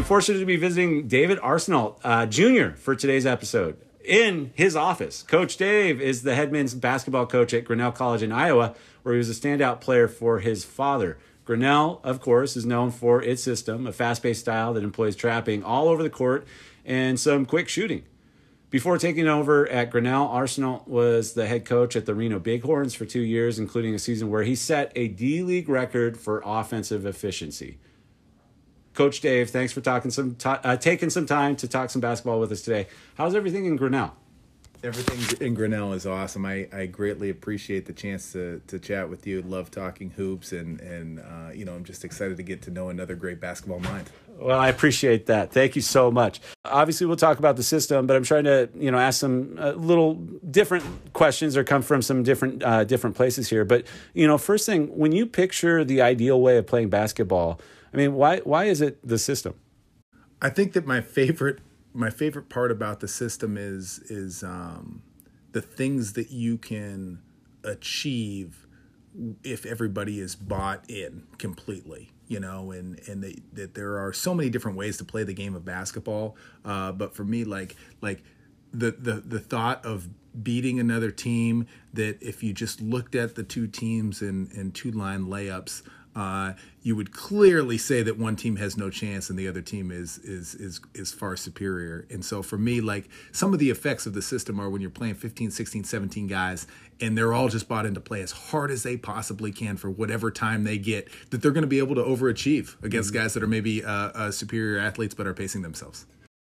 I'm fortunate to be visiting David Arseneault uh, Jr. for today's episode. In his office, Coach Dave is the head men's basketball coach at Grinnell College in Iowa, where he was a standout player for his father. Grinnell, of course, is known for its system, a fast paced style that employs trapping all over the court and some quick shooting. Before taking over at Grinnell, Arseneault was the head coach at the Reno Bighorns for two years, including a season where he set a D League record for offensive efficiency. Coach Dave, thanks for talking some t- uh, taking some time to talk some basketball with us today. How's everything in Grinnell? Everything in Grinnell is awesome. I, I greatly appreciate the chance to, to chat with you. Love talking hoops, and and uh, you know I'm just excited to get to know another great basketball mind. Well, I appreciate that. Thank you so much. Obviously, we'll talk about the system, but I'm trying to you know ask some uh, little different questions or come from some different uh, different places here. But you know, first thing, when you picture the ideal way of playing basketball, I mean, why why is it the system? I think that my favorite my favorite part about the system is is um, the things that you can achieve if everybody is bought in completely you know and and they, that there are so many different ways to play the game of basketball uh, but for me like like the the the thought of beating another team that if you just looked at the two teams in in two line layups uh, you would clearly say that one team has no chance and the other team is is is is far superior. And so for me, like some of the effects of the system are when you're playing 15, 16, 17 guys and they're all just bought into play as hard as they possibly can for whatever time they get, that they're going to be able to overachieve against mm-hmm. guys that are maybe uh, uh, superior athletes but are pacing themselves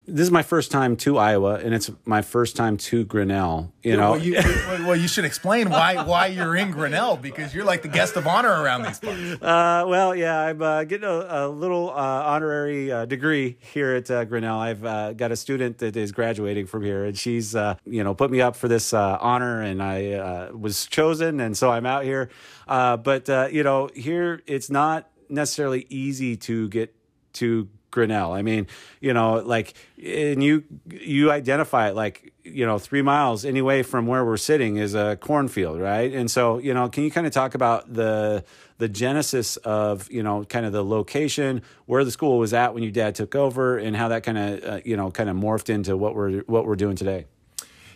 this is my first time to Iowa, and it's my first time to Grinnell. You know, well, you, well, you should explain why why you're in Grinnell because you're like the guest of honor around these parts. Uh, well, yeah, I'm uh, getting a, a little uh, honorary uh, degree here at uh, Grinnell. I've uh, got a student that is graduating from here, and she's you know put me up for this honor, and I was chosen, and so I'm out here. but you know, here it's not necessarily easy to get to Grinnell. I mean, you know, like, and you you identify it like, you know, three miles anyway from where we're sitting is a cornfield, right? And so, you know, can you kind of talk about the the genesis of you know kind of the location where the school was at when your dad took over and how that kind of uh, you know kind of morphed into what we're what we're doing today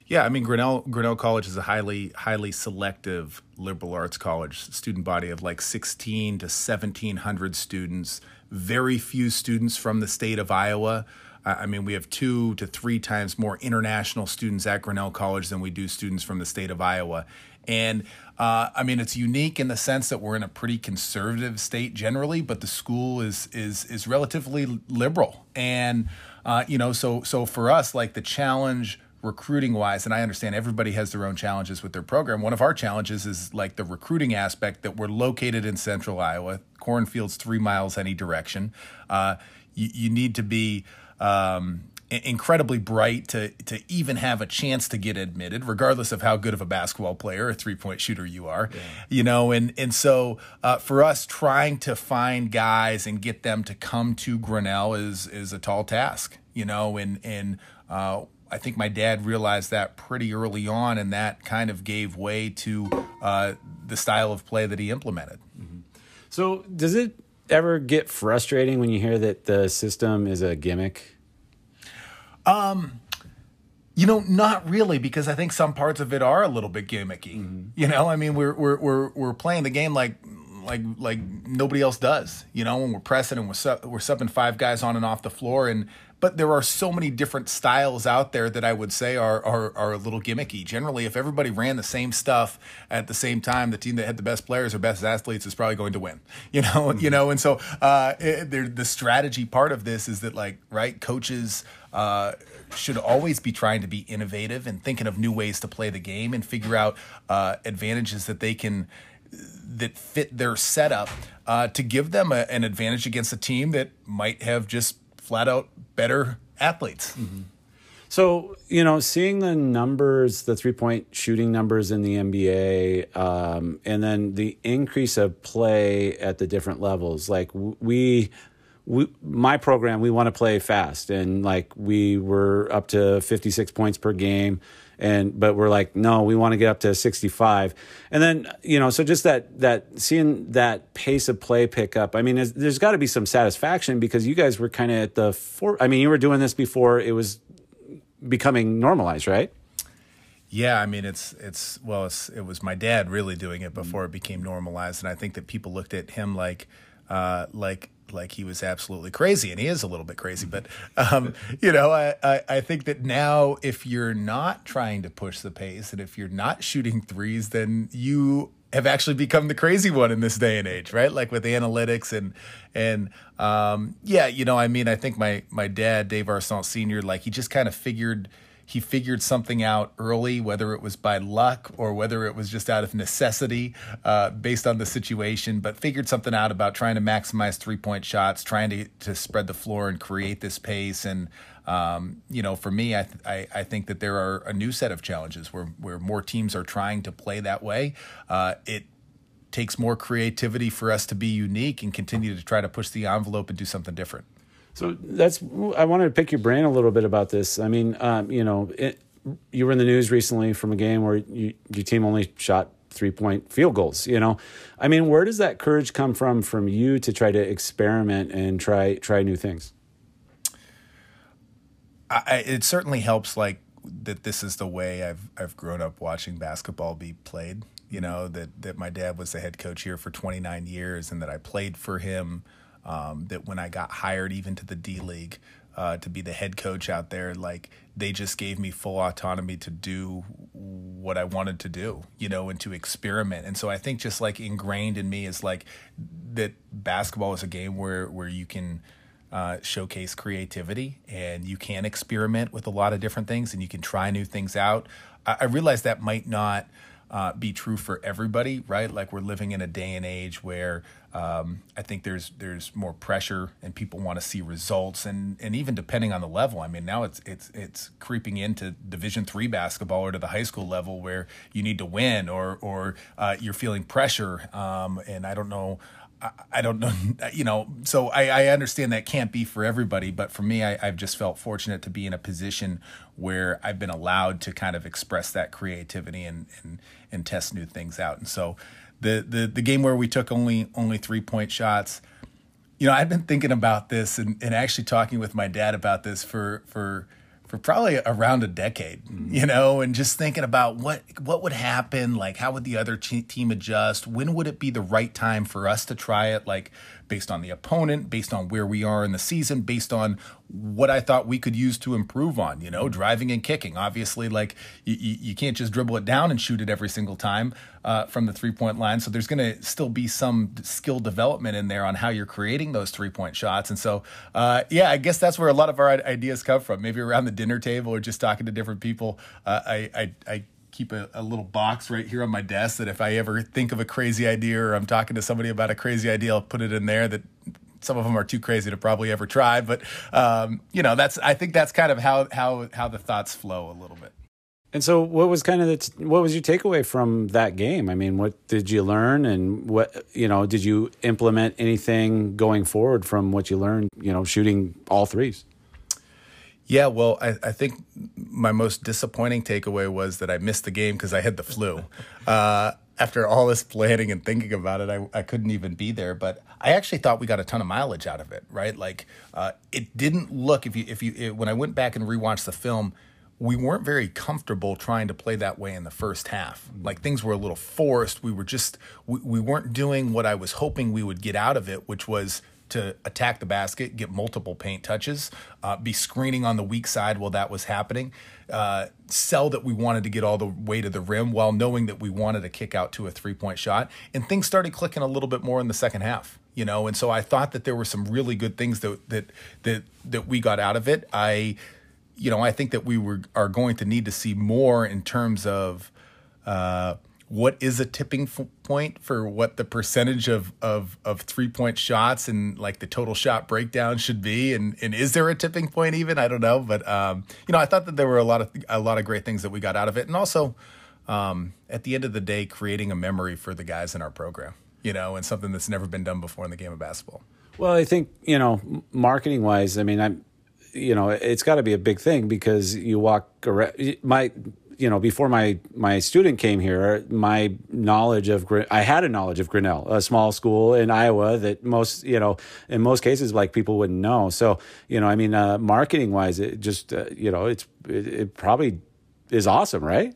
yeah, I mean Grinnell Grinnell College is a highly highly selective liberal arts college, student body of like 16 to 1700 students very few students from the state of Iowa. I mean, we have two to three times more international students at Grinnell College than we do students from the state of Iowa. And uh, I mean, it's unique in the sense that we're in a pretty conservative state generally, but the school is is is relatively liberal. And uh, you know, so so for us, like the challenge recruiting wise, and I understand everybody has their own challenges with their program. One of our challenges is like the recruiting aspect that we're located in central Iowa, cornfields three miles any direction. Uh, you, you, need to be um, incredibly bright to to even have a chance to get admitted, regardless of how good of a basketball player or three point shooter you are. Yeah. You know, and and so uh, for us, trying to find guys and get them to come to Grinnell is is a tall task. You know, and and uh, I think my dad realized that pretty early on, and that kind of gave way to uh, the style of play that he implemented. Mm-hmm. So, does it ever get frustrating when you hear that the system is a gimmick? Um, you know, not really, because I think some parts of it are a little bit gimmicky. Mm-hmm. You know, I mean, we're we're we're we're playing the game like like like nobody else does. You know, when we're pressing and we're su- we're subbing five guys on and off the floor, and but there are so many different styles out there that I would say are, are, are a little gimmicky. Generally, if everybody ran the same stuff at the same time, the team that had the best players or best athletes is probably going to win. You know, mm-hmm. you know, and so uh, it, the strategy part of this is that like right coaches. Uh, should always be trying to be innovative and thinking of new ways to play the game and figure out uh, advantages that they can that fit their setup uh, to give them a, an advantage against a team that might have just flat out better athletes. Mm-hmm. So, you know, seeing the numbers, the three point shooting numbers in the NBA, um, and then the increase of play at the different levels, like we, we, my program, we want to play fast. And like we were up to 56 points per game and but we're like, no, we want to get up to 65. And then you know, so just that that seeing that pace of play pick up. I mean, there's, got to be some satisfaction because you guys were kind of at the four I mean, you were doing this before it was becoming normalized, right? Yeah, I mean it's it's well it's, it was my dad really doing it before it became normalized, and I think that people looked at him like uh, like like he was absolutely crazy, and he is a little bit crazy. But um, you know, I, I, I think that now if you're not trying to push the pace, and if you're not shooting threes, then you have actually become the crazy one in this day and age, right? Like with analytics and and um, yeah, you know, I mean, I think my my dad, Dave Arseneault Senior, like he just kind of figured he figured something out early, whether it was by luck or whether it was just out of necessity uh, based on the situation, but figured something out about trying to maximize three point shots, trying to, to spread the floor and create this pace. And, um, you know, for me, I, th- I, I, think that there are a new set of challenges where, where more teams are trying to play that way. Uh, it takes more creativity for us to be unique and continue to try to push the envelope and do something different. So that's I wanted to pick your brain a little bit about this. I mean, um, you know, it, you were in the news recently from a game where you, your team only shot three point field goals. You know, I mean, where does that courage come from from you to try to experiment and try try new things? I, it certainly helps, like that. This is the way I've I've grown up watching basketball be played. You know that that my dad was the head coach here for 29 years, and that I played for him um, that when I got hired even to the D League uh, to be the head coach out there, like they just gave me full autonomy to do what I wanted to do, you know, and to experiment. And so I think just like ingrained in me is like that basketball is a game where where you can. Uh, showcase creativity and you can experiment with a lot of different things and you can try new things out. I, I realize that might not uh, be true for everybody, right? Like we're living in a day and age where um, I think there's there's more pressure and people want to see results and and even depending on the level. I mean, now it's it's it's creeping into Division three basketball or to the high school level where you need to win or or uh, you're feeling pressure. Um, and I don't know. I, don't know, you know, so I, I, understand that can't be for everybody, but for me, I, have just felt fortunate to be in a position where I've been allowed to kind of express that creativity and, and, and test new things out. And so the, the, the game where we took only, only three point shots, you know, I've been thinking about this and, and actually talking with my dad about this for, for, for probably around a decade, mm-hmm. you know, and just thinking about what what would happen, like how would the other team adjust? When would it be the right time for us to try it? Like based on the opponent, based on where we are in the season, based on what I thought we could use to improve on, you know, driving and kicking. Obviously, like you, you can't just dribble it down and shoot it every single time uh, from the three point line. So there's going to still be some skill development in there on how you're creating those three point shots. And so, uh, yeah, I guess that's where a lot of our ideas come from. Maybe around the dinner table or just talking to different people. Uh, I, I, I keep a, a, little box right here on my desk that if I ever think of a crazy idea or I'm talking to somebody about a crazy idea, I'll put it in there that some of them are too crazy to probably ever try. But, um, you know, that's, I think that's kind of how, how, how the thoughts flow a little bit. And so, what was kind of the what was your takeaway from that game? I mean, what did you learn, and what you know, did you implement anything going forward from what you learned? You know, shooting all threes. Yeah, well, I, I think my most disappointing takeaway was that I missed the game because I had the flu. Uh, after all this planning and thinking about it, I, I couldn't even be there. But I actually thought we got a ton of mileage out of it, right? Like uh, it didn't look if you if you it, when I went back and rewatched the film, we weren't very comfortable trying to play that way in the first half. Like things were a little forced. We were just we, we weren't doing what I was hoping we would get out of it, which was to attack the basket, get multiple paint touches, uh, be screening on the weak side while that was happening, uh, sell that we wanted to get all the way to the rim while knowing that we wanted to kick out to a three point shot. And things started clicking a little bit more in the second half, you know. And so I thought that there were some really good things that that that that we got out of it. I, you know, I think that we were are going to need to see more in terms of. Uh, what is a tipping f- point for what the percentage of, of, of three point shots and like the total shot breakdown should be? And, and is there a tipping point even? I don't know but um, you know i thought that there were a lot of a lot of great things that we got out of it and also um, at the end of the day creating a memory for the guys in our program you know and something that's never been done before in the game of basketball. Well i think you know marketing wise i mean i'm you know it's got to be a big thing because you walk around my you know, before my my student came here, my knowledge of I had a knowledge of Grinnell, a small school in Iowa that most you know in most cases like people wouldn't know. So you know, I mean, uh, marketing wise, it just uh, you know, it's it, it, probably is awesome, right?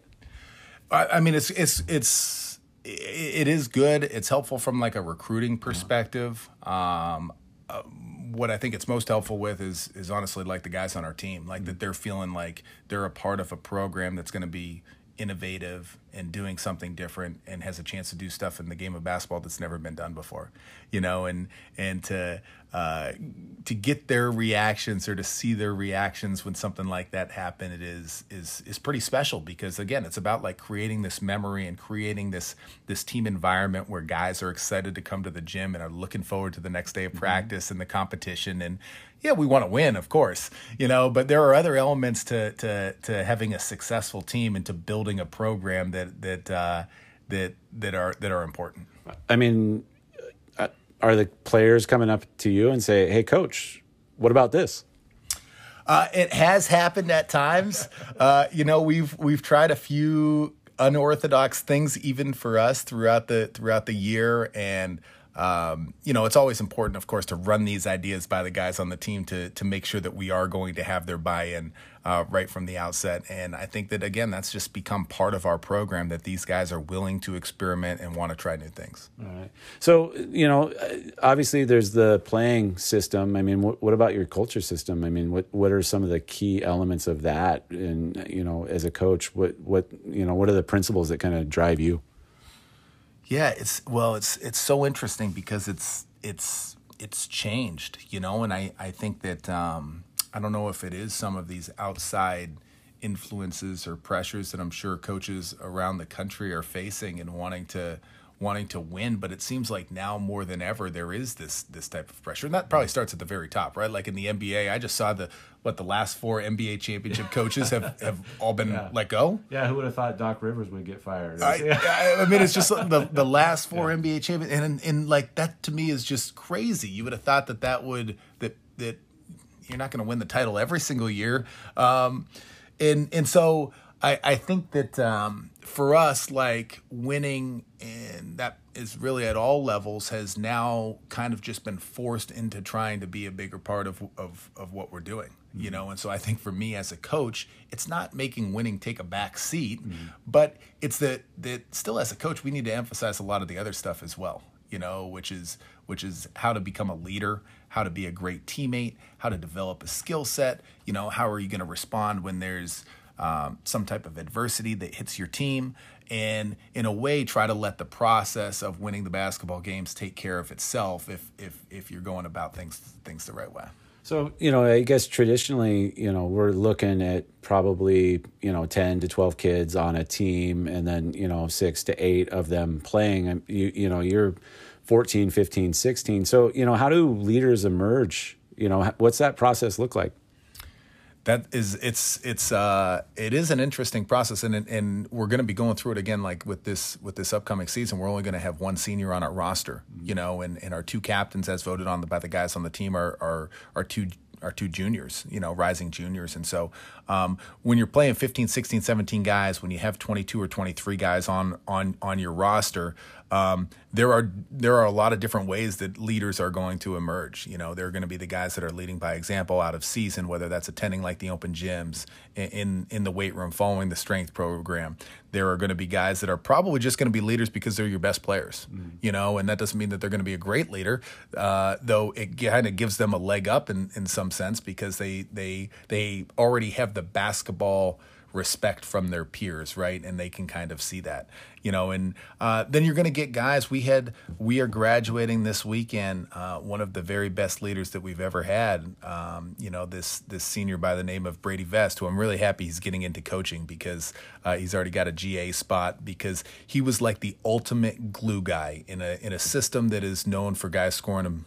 I, I mean, it's it's it's it is good. It's helpful from like a recruiting perspective. Um, uh, what I think it's most helpful with is is honestly like the guys on our team, like that mm-hmm. they're feeling like they're a part of a program that's going to be innovative and doing something different and has a chance to do stuff in the game of basketball that's never been done before you know and and to uh, to get their reactions or to see their reactions when something like that happen it is is is pretty special because again it's about like creating this memory and creating this this team environment where guys are excited to come to the gym and are looking forward to the next day of mm-hmm. practice mm-hmm. and the competition and yeah, we want to win, of course, you know, but there are other elements to to to having a successful team and to building a program that that uh, that that are that are important. I mean, uh, are the players coming up to you and say, "Hey, coach, what about this?" Uh, it has happened at times. Uh, you know, we've we've tried a few unorthodox things even for us throughout the throughout the year and um, you know, it's always important, of course, to run these ideas by the guys on the team to to make sure that we are going to have their buy-in uh, right from the outset. And I think that again, that's just become part of our program that these guys are willing to experiment and want to try new things. All right. So you know, obviously, there's the playing system. I mean, what, what about your culture system? I mean, what what are some of the key elements of that? And you know, as a coach, what what you know, what are the principles that kind of drive you? Yeah, it's well, it's it's so interesting because it's it's it's changed, you know, and I I think that um, I don't know if it is some of these outside influences or pressures that I'm sure coaches around the country are facing and wanting to wanting to win, but it seems like now more than ever there is this this type of pressure, and that probably starts at the very top, right? Like in the NBA, I just saw the what the last four NBA championship coaches have, have all been yeah. let go. Yeah, who would have thought Doc Rivers would get fired? I, I, mean, it's just the the last four yeah. NBA champions, and and like that to me is just crazy. You would have thought that that would that that you're not going to win the title every single year, um, and and so I I think that. Um, for us, like winning, and that is really at all levels, has now kind of just been forced into trying to be a bigger part of of, of what we're doing. Mm-hmm. You know, and so I think for me as a coach, it's not making winning take a back seat, mm-hmm. but it's that that still as a coach, we need to emphasize a lot of the other stuff as well. You know, which is which is how to become a leader, how to be a great teammate, how to develop a skill set. You know, how are you going to respond when there's um, some type of adversity that hits your team, and in a way try to let the process of winning the basketball games take care of itself if if if you're going about things things the right way. So, you know, I guess traditionally, you know, we're looking at probably, you know, 10 to 12 kids on a team and then, you know, 6 to 8 of them playing. You you know, you're 14, 15, 16. So, you know, how do leaders emerge? You know, what's that process look like? That is it's it's uh it is an interesting process and and we're going to be going through it again like with this with this upcoming season we're only going to have one senior on our roster you know and and our two captains as voted on by the guys on the team are are are two are two juniors, you know, rising juniors. And so um, when you're playing 15, 16, 17 guys, when you have 22 or 23 guys on on on your roster, um, there are there are a lot of different ways that leaders are going to emerge. You know, they're going to be the guys that are leading by example out of season, whether that's attending like the open gyms in in the weight room, following the strength program. There are going to be guys that are probably just going to be leaders because they're your best players. Mm. You know, and that doesn't mean that they're going to be a great leader, uh, though it kind of gives them a leg up in in some sense because they they they already have the basketball respect from their peers, right? And they can kind of see that, you know. And uh, then you're going to get guys. We had we are graduating this weekend. Uh, one of the very best leaders that we've ever had. Um, you know, this this senior by the name of Brady Vest, who I'm really happy he's getting into coaching because uh, he's already got a GA spot because he was like the ultimate glue guy in a in a system that is known for guys scoring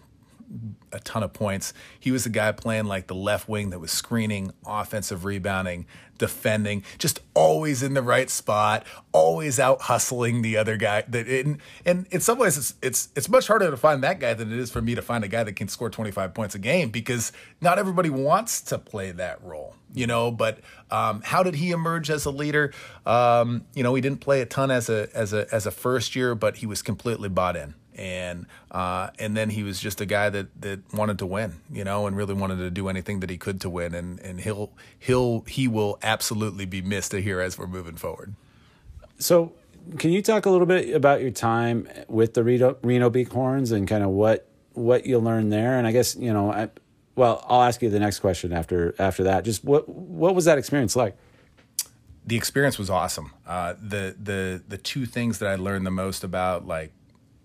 a ton of points. He was the guy playing like the left wing that was screening, offensive rebounding, defending, just always in the right spot, always out hustling the other guy. That and, and in some ways it's it's it's much harder to find that guy than it is for me to find a guy that can score 25 points a game because not everybody wants to play that role, you know. But um, how did he emerge as a leader? Um, you know, he didn't play a ton as a as a as a first year, but he was completely bought in and uh, and then he was just a guy that that wanted to win, you know, and really wanted to do anything that he could to win, and and he'll he'll he will absolutely be missed here as we're moving forward. So, can you talk a little bit about your time with the Reno, Reno Bighorns and kind of what what you learned there? And I guess you know, I, well, I'll ask you the next question after after that. Just what what was that experience like? The experience was awesome. Uh, the the the two things that I learned the most about like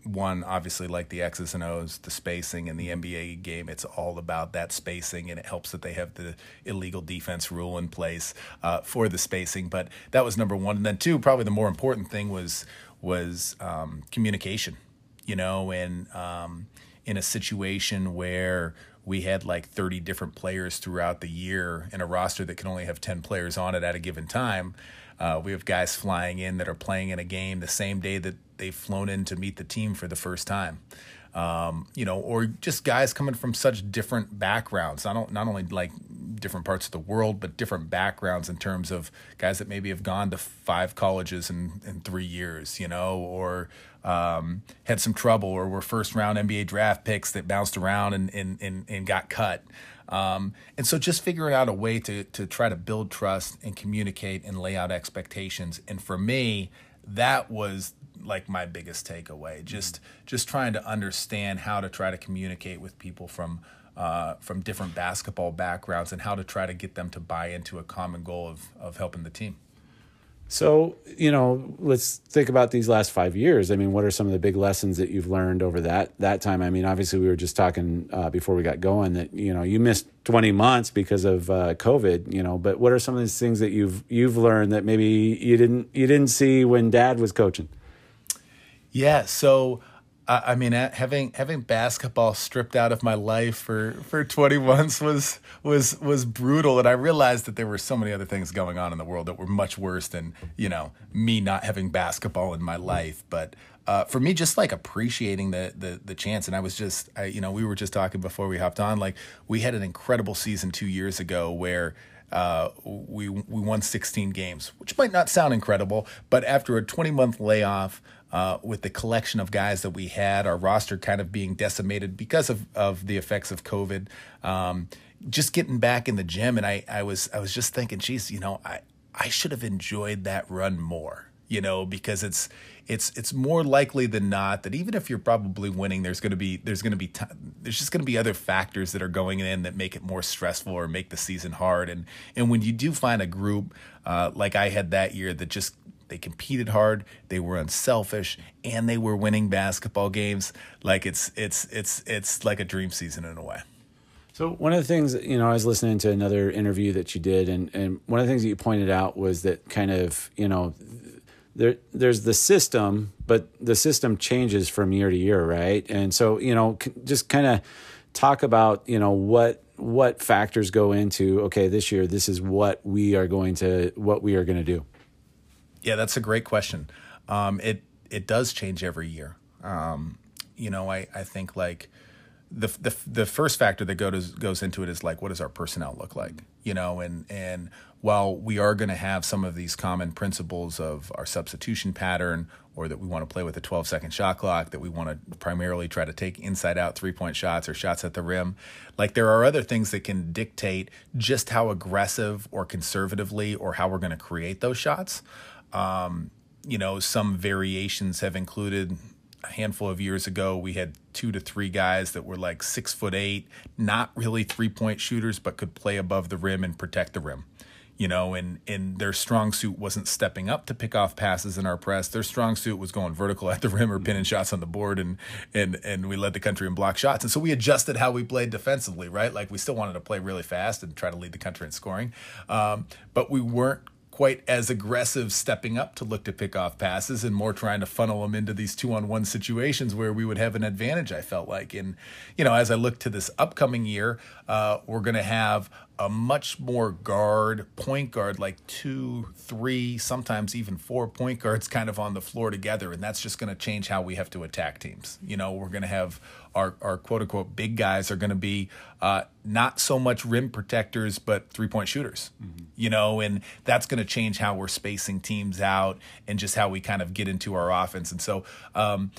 one obviously like the X's and O's, the spacing in the NBA game. It's all about that spacing, and it helps that they have the illegal defense rule in place uh, for the spacing. But that was number one, and then two, probably the more important thing was was um, communication. You know, and um, in a situation where we had like 30 different players throughout the year in a roster that can only have 10 players on it at a given time. Uh, we have guys flying in that are playing in a game the same day that they've flown in to meet the team for the first time. Um, you know, or just guys coming from such different backgrounds. Not, not only like different parts of the world, but different backgrounds in terms of guys that maybe have gone to five colleges in, in three years, you know, or um, had some trouble, or were first round NBA draft picks that bounced around and, and, and, and got cut. Um, and so just figuring out a way to, to try to build trust and communicate and lay out expectations. And for me, that was like my biggest takeaway. Just just trying to understand how to try to communicate with people from uh, from different basketball backgrounds and how to try to get them to buy into a common goal of of helping the team. So, you know, let's think about these last five years. I mean, what are some of the big lessons that you've learned over that that time? I mean, obviously, we were just talking uh, before we got going that you know you missed twenty months because of uh, COVID. You know, but what are some of these things that you've you've learned that maybe you didn't you didn't see when Dad was coaching? Yeah. So I mean, having having basketball stripped out of my life for, for 20 months was was was brutal, and I realized that there were so many other things going on in the world that were much worse than you know me not having basketball in my life. But uh, for me, just like appreciating the, the the chance, and I was just, I, you know, we were just talking before we hopped on, like we had an incredible season two years ago where uh, we we won 16 games, which might not sound incredible, but after a 20 month layoff uh, with the collection of guys that we had, our roster kind of being decimated because of, of the effects of COVID. Um, just getting back in the gym, and I, I was I was just thinking, geez, you know, I I should have enjoyed that run more, you know, because it's it's it's more likely than not that even if you're probably winning, there's going to be there's going to be t- there's just going to be other factors that are going in that make it more stressful or make the season hard. And and when you do find a group uh, like I had that year that just they competed hard, they were unselfish, and they were winning basketball games. Like it's it's it's it's like a dream season in a way. So one of the things, you know, I was listening to another interview that you did, and, and one of the things that you pointed out was that kind of, you know, there there's the system, but the system changes from year to year, right? And so, you know, just kind of talk about, you know, what what factors go into okay, this year this is what we are going to what we are going to do. Yeah, that's a great question. Um, it it does change every year. Um, you know, I, I think like the, the the first factor that goes goes into it is like what does our personnel look like? You know, and and while we are going to have some of these common principles of our substitution pattern or that we want to play with a 12 second shot clock, that we want to primarily try to take inside out three point shots or shots at the rim. Like there are other things that can dictate just how aggressive or conservatively or how we're going to create those shots. Um, you know, some variations have included a handful of years ago, we had two to three guys that were like six foot eight, not really three point shooters, but could play above the rim and protect the rim. You know, and, and their strong suit wasn't stepping up to pick off passes in our press. Their strong suit was going vertical at the rim or pinning shots on the board, and and and we led the country in block shots. And so we adjusted how we played defensively, right? Like we still wanted to play really fast and try to lead the country in scoring, um, but we weren't quite as aggressive stepping up to look to pick off passes and more trying to funnel them into these two on one situations where we would have an advantage, I felt like. And, you know, as I look to this upcoming year, uh, we're going to have a much more guard, point guard, like two, three, sometimes even four point guards kind of on the floor together. And that's just going to change how we have to attack teams. You know, we're going to have our, our quote unquote big guys are going to be uh, not so much rim protectors, but three point shooters, mm-hmm. you know, and that's going to change how we're spacing teams out and just how we kind of get into our offense. And so, um,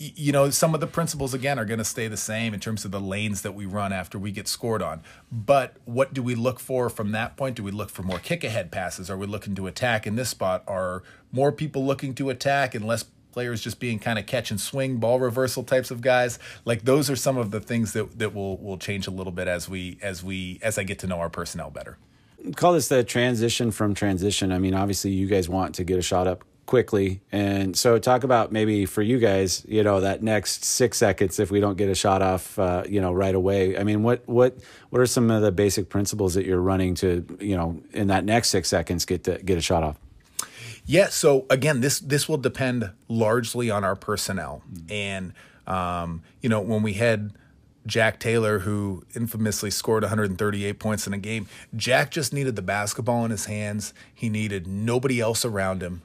you know, some of the principles again are going to stay the same in terms of the lanes that we run after we get scored on. But what do we look for from that point? Do we look for more kick ahead passes? Are we looking to attack in this spot? Are more people looking to attack and less players just being kind of catch and swing ball reversal types of guys? Like those are some of the things that that will will change a little bit as we as we as I get to know our personnel better. Call this the transition from transition. I mean, obviously you guys want to get a shot up quickly. And so, talk about maybe for you guys, you know, that next six seconds if we don't get a shot off, uh, you know, right away. I mean, what what what are some of the basic principles that you're running to, you know, in that next six seconds get to get a shot off? Yeah. So again, this this will depend largely on our personnel, mm-hmm. and um, you know, when we had. Jack Taylor, who infamously scored 138 points in a game. Jack just needed the basketball in his hands. He needed nobody else around him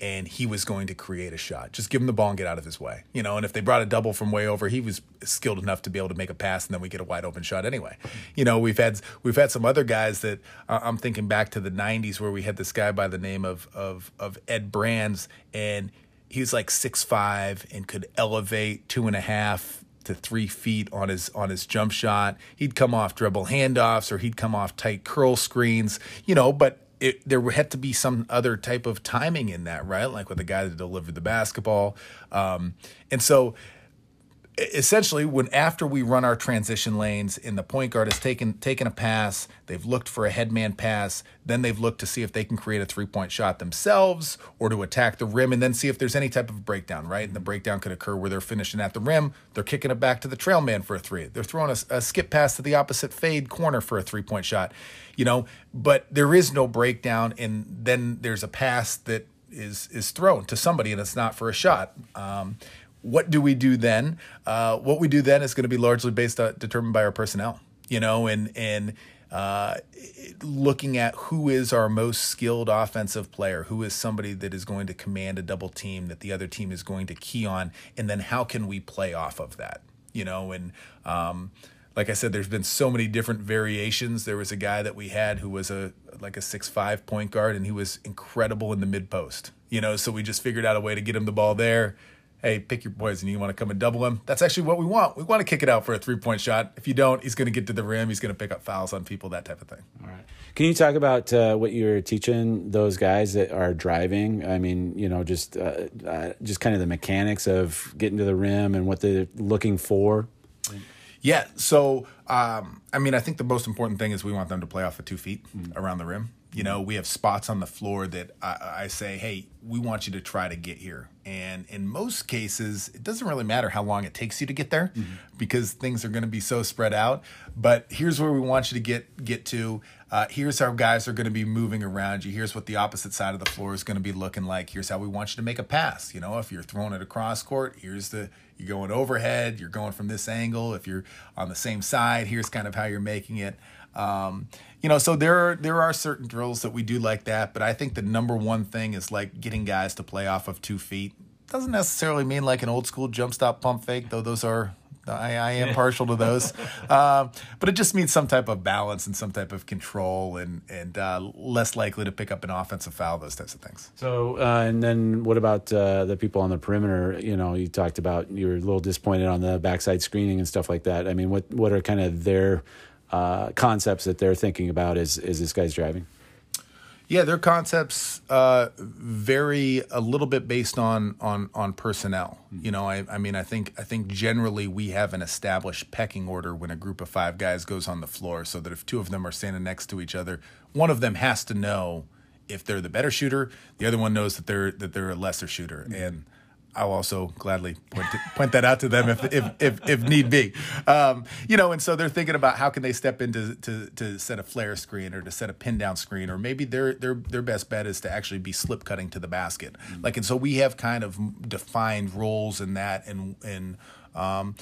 and he was going to create a shot. Just give him the ball and get out of his way. You know, and if they brought a double from way over, he was skilled enough to be able to make a pass and then we get a wide open shot anyway. You know, we've had we've had some other guys that uh, I'm thinking back to the 90s where we had this guy by the name of of of Ed Brands and he was like six five and could elevate two and a half to three feet on his on his jump shot. He'd come off dribble handoffs or he'd come off tight curl screens, you know, but it, there had to be some other type of timing in that, right? Like with the guy that delivered the basketball. Um, and so essentially when after we run our transition lanes and the point guard has taken taken a pass they've looked for a headman pass then they've looked to see if they can create a three point shot themselves or to attack the rim and then see if there's any type of breakdown right and the breakdown could occur where they're finishing at the rim they're kicking it back to the trail man for a three they're throwing a, a skip pass to the opposite fade corner for a three point shot you know but there is no breakdown and then there's a pass that is is thrown to somebody and it's not for a shot um, what do we do then? Uh, what we do then is going to be largely based on determined by our personnel, you know, and and uh, looking at who is our most skilled offensive player, who is somebody that is going to command a double team that the other team is going to key on, and then how can we play off of that, you know, and um, like I said, there's been so many different variations. There was a guy that we had who was a like a six five point guard, and he was incredible in the mid post. You know, so we just figured out a way to get him the ball there hey, pick your poison. You want to come and double him? That's actually what we want. We want to kick it out for a three point shot. If you don't, he's going to get to the rim. He's going to pick up fouls on people, that type of thing. All right. Can you talk about uh, what you're teaching those guys that are driving? I mean, you know, just uh, uh, just kind of the mechanics of getting to the rim and what they're looking for. Yeah. So, um, I mean, I think the most important thing is we want them to play off of two feet mm. around the rim. You know, we have spots on the floor that I, I, say, hey, we want you to try to get here. And in most cases, it doesn't really matter how long it takes you to get there mm-hmm. because things are going to be so spread out. But here's where we want you to get get to. Uh, here's how guys are going to be moving around you. Here's what the opposite side of the floor is going to be looking like. Here's how we want you to make a pass. You know, if you're throwing it across court, here's the you're going overhead. You're going from this angle. If you're on the same side, here's kind of how you're making it. Um, you know, so there are, there are certain drills that we do like that, but I think the number one thing is like getting guys to play off of two feet. Doesn't necessarily mean like an old school jump stop pump fake, though those are I, I am partial to those, uh, but it just means some type of balance and some type of control, and and uh, less likely to pick up an offensive foul, those types of things. So, uh, and then what about uh, the people on the perimeter? You know, you talked about you were a little disappointed on the backside screening and stuff like that. I mean, what what are kind of their uh, concepts that they're thinking about as, as this guy's driving? Yeah, their concepts uh, vary a little bit based on on on personnel. Mm-hmm. You know, I, I mean, I think I think generally we have an established pecking order when a group of five guys goes on the floor, so that if two of them are standing next to each other, one of them has to know if they're the better shooter, the other one knows that they're that they're a lesser shooter, mm-hmm. and I'll also gladly point, to, point that out to them if, if, if, if need be. Um, you know, and so they're thinking about how can they step into to, to set a flare screen or to set a pin down screen, or maybe their their their best bet is to actually be slip cutting to the basket. Mm-hmm. Like, and so we have kind of defined roles in that, and and um,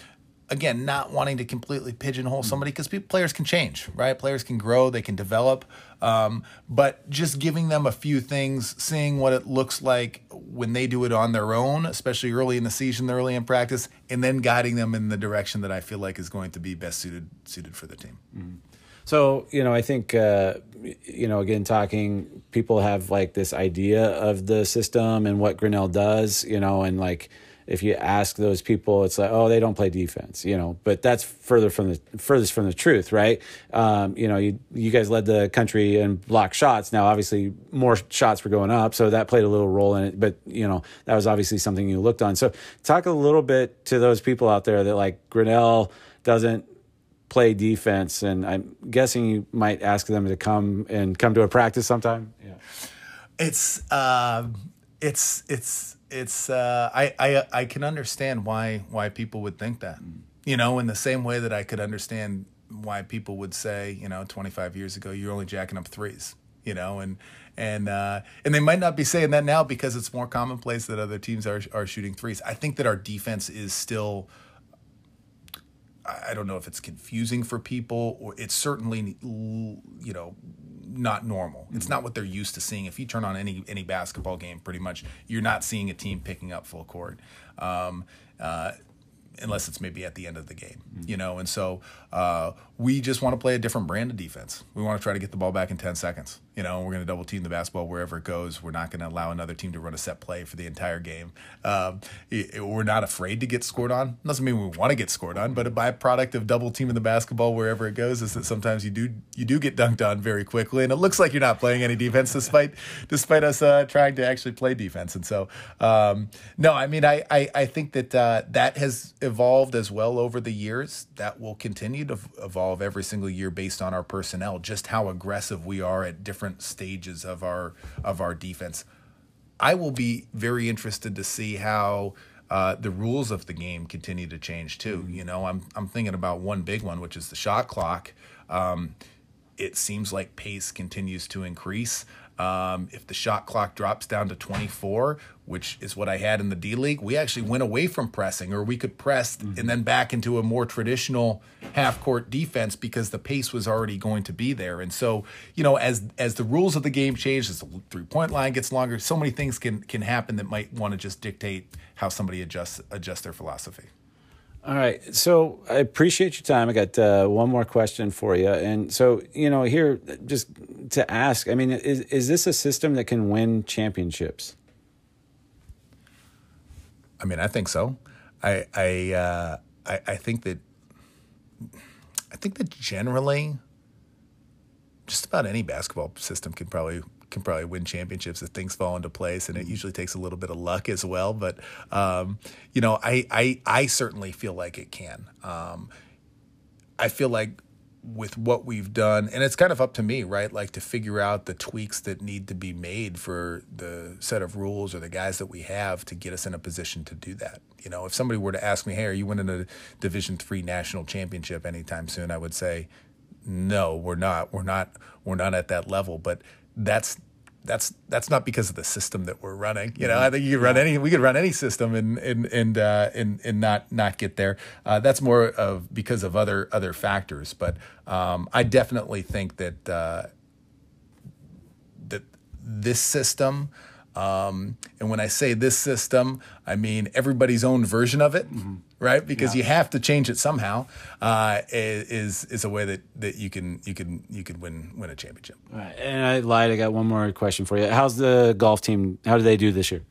again, not wanting to completely pigeonhole mm. somebody because players can change, right? Players can grow, they can develop, um, but just giving them a few things, seeing what it looks like when they do it on their own, especially early in the season, early in practice, and then guiding them in the direction that I feel like is going to be best suited suited for the team. Mm-hmm. So you know, I think uh, you know, again, talking people have like this idea of the system and what Grinnell does, you know, and like if you ask those people, it's like, oh, they don't play defense, you know. But that's further from the furthest from the truth, right? Um, you know, you you guys led the country in block shots. Now, obviously, more shots were going up, so that played a little role in it. But you know, that was obviously something you looked on. So, talk a little bit to those people out there that like Grinnell doesn't play defense, and I'm guessing you might ask them to come and come to a practice sometime. Yeah, it's uh, it's it's it's uh, I, I I can understand why why people would think that. You know, in the same way that I could understand why people would say, you know, 25 years ago, you're only jacking up threes. You know, and and uh, and they might not be saying that now because it's more commonplace that other teams are are shooting threes. I think that our defense is still. I don't know if it's confusing for people or it's certainly you know not normal. It's not what they're used to seeing. If you turn on any any basketball game, pretty much you're not seeing a team picking up full court. Um, uh, unless it's maybe at the end of the game, mm-hmm. you know. And so uh, we just want to play a different brand of defense. We want to try to get the ball back in 10 seconds. You know, we're going to double team the basketball wherever it goes. We're not going to allow another team to run a set play for the entire game. Um, it, it, we're not afraid to get scored on. Doesn't mean we want to get scored on, but a byproduct of double teaming the basketball wherever it goes is that sometimes you do you do get dunked on very quickly, and it looks like you're not playing any defense despite despite us uh, trying to actually play defense. And so, um, no, I mean, I I, I think that uh, that has evolved as well over the years. That will continue to evolve every single year based on our personnel, just how aggressive we are at different stages of our of our defense. I will be very interested to see how uh, the rules of the game continue to change too. Mm-hmm. You know, I'm I'm thinking about one big one, which is the shot clock. Um, it seems like pace continues to increase. Um, if the shot clock drops down to 24, which is what I had in the D League, we actually went away from pressing, or we could press mm-hmm. and then back into a more traditional half court defense because the pace was already going to be there. And so, you know, as as the rules of the game change, as the three point line gets longer, so many things can can happen that might want to just dictate how somebody adjusts adjust their philosophy. All right. So I appreciate your time. I got uh, one more question for you. And so, you know, here, just to ask, I mean, is, is this a system that can win championships? I mean, I think so. I, I, uh, I, I think that, I think that generally, just about any basketball system can probably can probably win championships if things fall into place, and it usually takes a little bit of luck as well. But um, you know, I, I I certainly feel like it can. Um, I feel like with what we've done, and it's kind of up to me, right? Like to figure out the tweaks that need to be made for the set of rules or the guys that we have to get us in a position to do that. You know, if somebody were to ask me, "Hey, are you winning a Division three national championship anytime soon?" I would say, "No, we're not. We're not. We're not at that level." But that's that's that's not because of the system that we're running. You know, I think you could run any we could run any system and and and uh, and, and not not get there. Uh, that's more of because of other other factors. But um, I definitely think that uh, that this system. Um, and when I say this system, I mean everybody's own version of it. Mm-hmm right? Because yeah. you have to change it somehow. Uh, is is a way that, that you can you can you can win win a championship. Right. And I lied. I got one more question for you. How's the golf team? How do they do this year?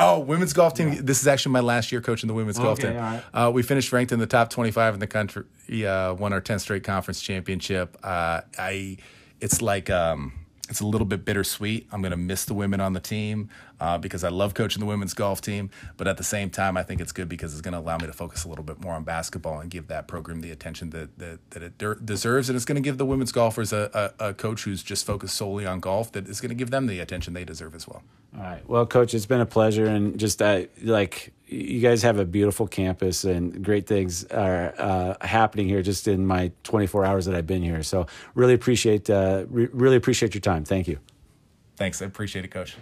Oh, women's golf team. Yeah. This is actually my last year coaching the women's okay, golf team. Right. Uh, we finished ranked in the top 25 in the country. Uh, won our 10th straight conference championship. Uh, I, it's like, um, it's a little bit bittersweet. I'm going to miss the women on the team uh, because I love coaching the women's golf team. But at the same time, I think it's good because it's going to allow me to focus a little bit more on basketball and give that program the attention that that, that it de- deserves. And it's going to give the women's golfers a, a, a, coach who's just focused solely on golf that is going to give them the attention they deserve as well. All right. Well, coach, it's been a pleasure. And just uh, like, you guys have a beautiful campus and great things are uh, happening here just in my 24 hours that I've been here. So really appreciate uh, re- really appreciate your time. Thank you. Thanks. I appreciate it, Coach.